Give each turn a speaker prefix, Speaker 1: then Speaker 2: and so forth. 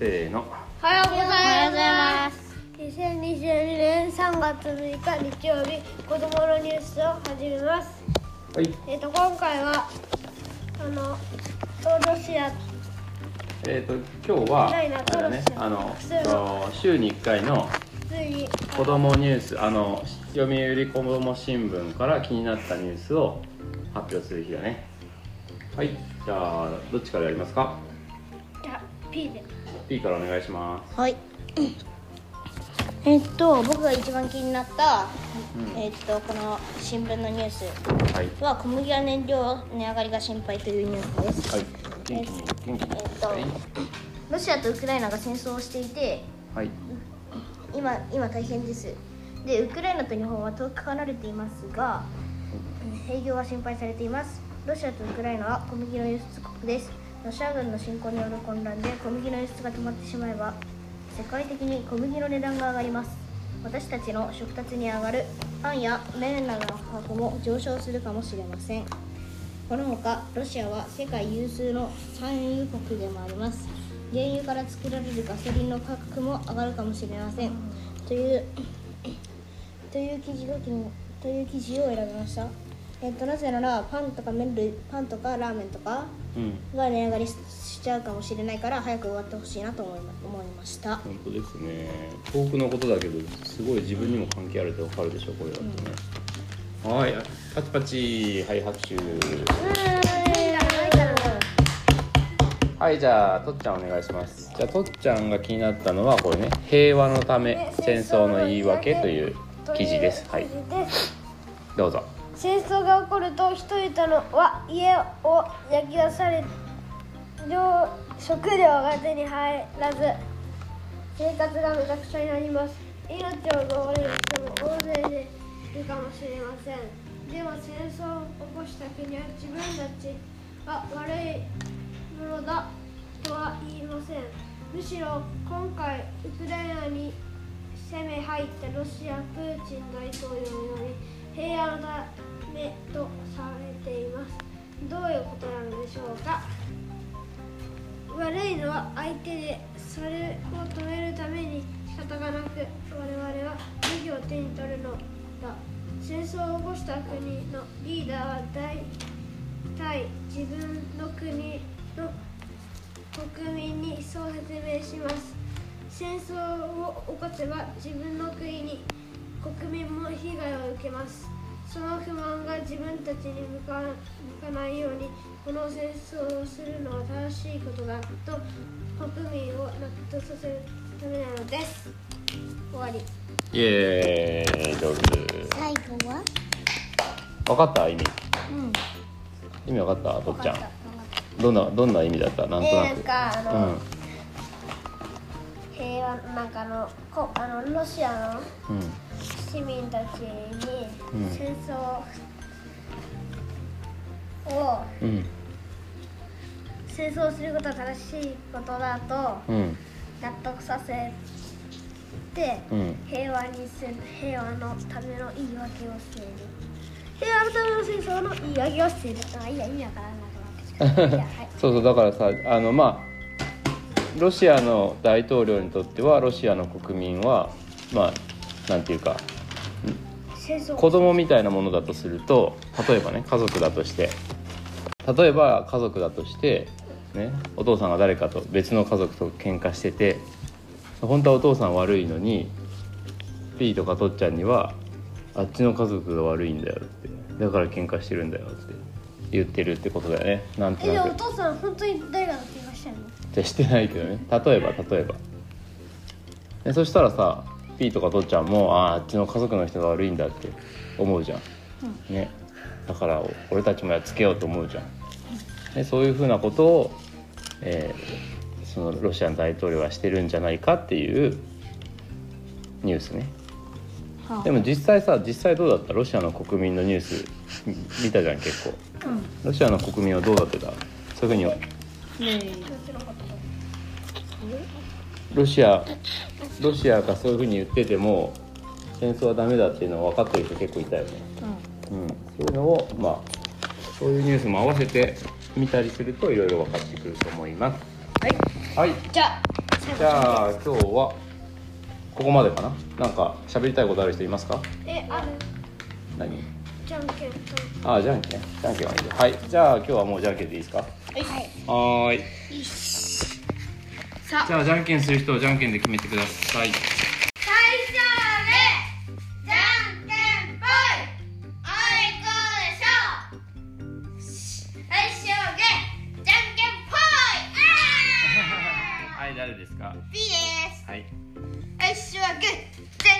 Speaker 1: せーの。
Speaker 2: おはようございます。
Speaker 3: おはようございます。
Speaker 2: 2022年3月6日日曜日子供のニュースを始めます。
Speaker 1: はい。
Speaker 2: えっ、と今回はあのロシア。
Speaker 1: えっ、と今日はあれだねあの週に1回の子供ニュースあの読売子ども新聞から気になったニュースを発表する日だね。はい。じゃあどっちからやりますか？
Speaker 2: じゃあ P で
Speaker 1: P からお願いします。
Speaker 3: はい。えっと僕が一番気になった、
Speaker 1: うん。
Speaker 3: えっとこの新聞のニュース
Speaker 1: は
Speaker 3: 小麦や燃料値上がりが心配というニュースです、
Speaker 1: はい。
Speaker 3: えっと
Speaker 1: はい。
Speaker 3: ロシアとウクライナが戦争をしていて
Speaker 1: はい。
Speaker 3: 今今大変です。でウクライナと日本は遠く離れていますが営業が心配されています。ロシアとウクライナは小麦の輸出国ですロシア軍の侵攻による混乱で小麦の輸出が止まってしまえば世界的に小麦の値段が上がります。私たちの食卓に上がるパンや麺などの価格も上昇するかもしれません。このほかロシアは世界有数の産油国でもあります。原油から作られるガソリンの価格も上がるかもしれません。というという記事をという記事を選びました。えっとなぜならパンとか麺類パンとかラーメンとか
Speaker 1: うん。
Speaker 3: が値上がりししちゃうかもしれないから早く終わってほしいなと思いま思いました。
Speaker 1: 本当ですね。遠くのことだけどすごい自分にも関係あるってわかるでしょこれだとね、はいパチパチはい拍手。はいじゃあとっちゃんお願いします。じゃあとっちゃんが気になったのはこれね。平和のため戦争の言い訳という記事です。はい。どうぞ
Speaker 2: 戦争が起こると人々のは家を焼き出され食料が手に入らず生活がめちゃくちゃになります。命を奪われる人も大勢でいるかもしれませんでも戦争を起こした国は自分たちが悪いものだとは言いませんむしろ今回ウクライナに攻め入ったロシアプーチン大統領のように平和のためとされていますどういうことなのでしょうか。悪いのは相手でそれを止めるために仕方がなく我々は武器を手に取るのだ。戦争を起こした国のリーダーは大体自分の国の国民にそう説明します。戦争を起こせば自分の国に国民も被害受けます。その不満が自分たちに向か向かないようにこの戦争をするのは正しいことだと国民を納得させるためなのです。終わり。
Speaker 1: イエーイ上手。
Speaker 3: 最後は？
Speaker 1: 分かった？意味。
Speaker 3: うん。
Speaker 1: 意味分かった？ちゃん。どんなどんな意味だった？なんとなく、
Speaker 2: えーなんかあの
Speaker 1: うん
Speaker 2: 平和なんかあのこあのロシアの
Speaker 1: うん。
Speaker 2: 市民たちに
Speaker 1: うん
Speaker 2: 戦争を
Speaker 1: うん。
Speaker 2: 戦争することは正しいことだと
Speaker 1: うん。
Speaker 2: 納得させて
Speaker 1: うん。
Speaker 2: 平和にする平和のための言い訳をしている。平和のための戦争の言い訳をしている。あいいや意味わからなくなってきた。いやはい。
Speaker 1: そうそうだからさあのまあロシアの大統領にとってはロシアの国民はまあなんていうか子供みたいなものだとすると例えばね家族だとして例えば家族だとして、ね、お父さんが誰かと別の家族と喧嘩してて本当はお父さん悪いのにピーとかとっちゃんにはあっちの家族が悪いんだよってだから喧嘩してるんだよって言ってるってことだよね。なんとなく
Speaker 2: もお父さん本当に誰
Speaker 1: じゃしてないけどね。例えば例えば。でそしたらさピーとかとっちゃんもあああっちの家族の人が悪いんだって思うじゃん、ね。だから俺たちもやっつけようと思うじゃん。でそういうふうなことを、えーそのロシアの大統領はしてるんじゃないかっていうニュースね。
Speaker 3: はあ。
Speaker 1: でも実際さ実際どうだった？ロシアの国民のニュースみ見たじゃん結構。
Speaker 3: うん。
Speaker 1: ロシアの国民はどうだってた？そういうふうに
Speaker 3: ね
Speaker 1: ロシアロシアがそういうふうに言ってても戦争はダメだっていうのは分かってる人結構いたよね、うん、そういうのをまあそういうニュースも合わせて見たりするといろいろ分かってくると思います。
Speaker 3: はい。
Speaker 1: はい。
Speaker 3: じゃあ
Speaker 1: じゃあ今日はここまでかな？なんか喋りたいことある人いますか？
Speaker 2: えある。
Speaker 1: 何？
Speaker 2: じゃんけん
Speaker 1: あじゃんけん。じゃんけんはいいよ。はい。じゃあ今日はもうじゃんけんでいいですか？
Speaker 3: はい。
Speaker 1: はーい
Speaker 3: さ
Speaker 1: じゃあじゃんけんする人をじゃんけんで決めてください。最初
Speaker 3: はねじゃんけんぽい。あいこうでしょう最初はねじゃんけんぽい。あ
Speaker 1: はい誰ですか？ー
Speaker 3: です。
Speaker 1: はい。
Speaker 3: 最初はグーじゃん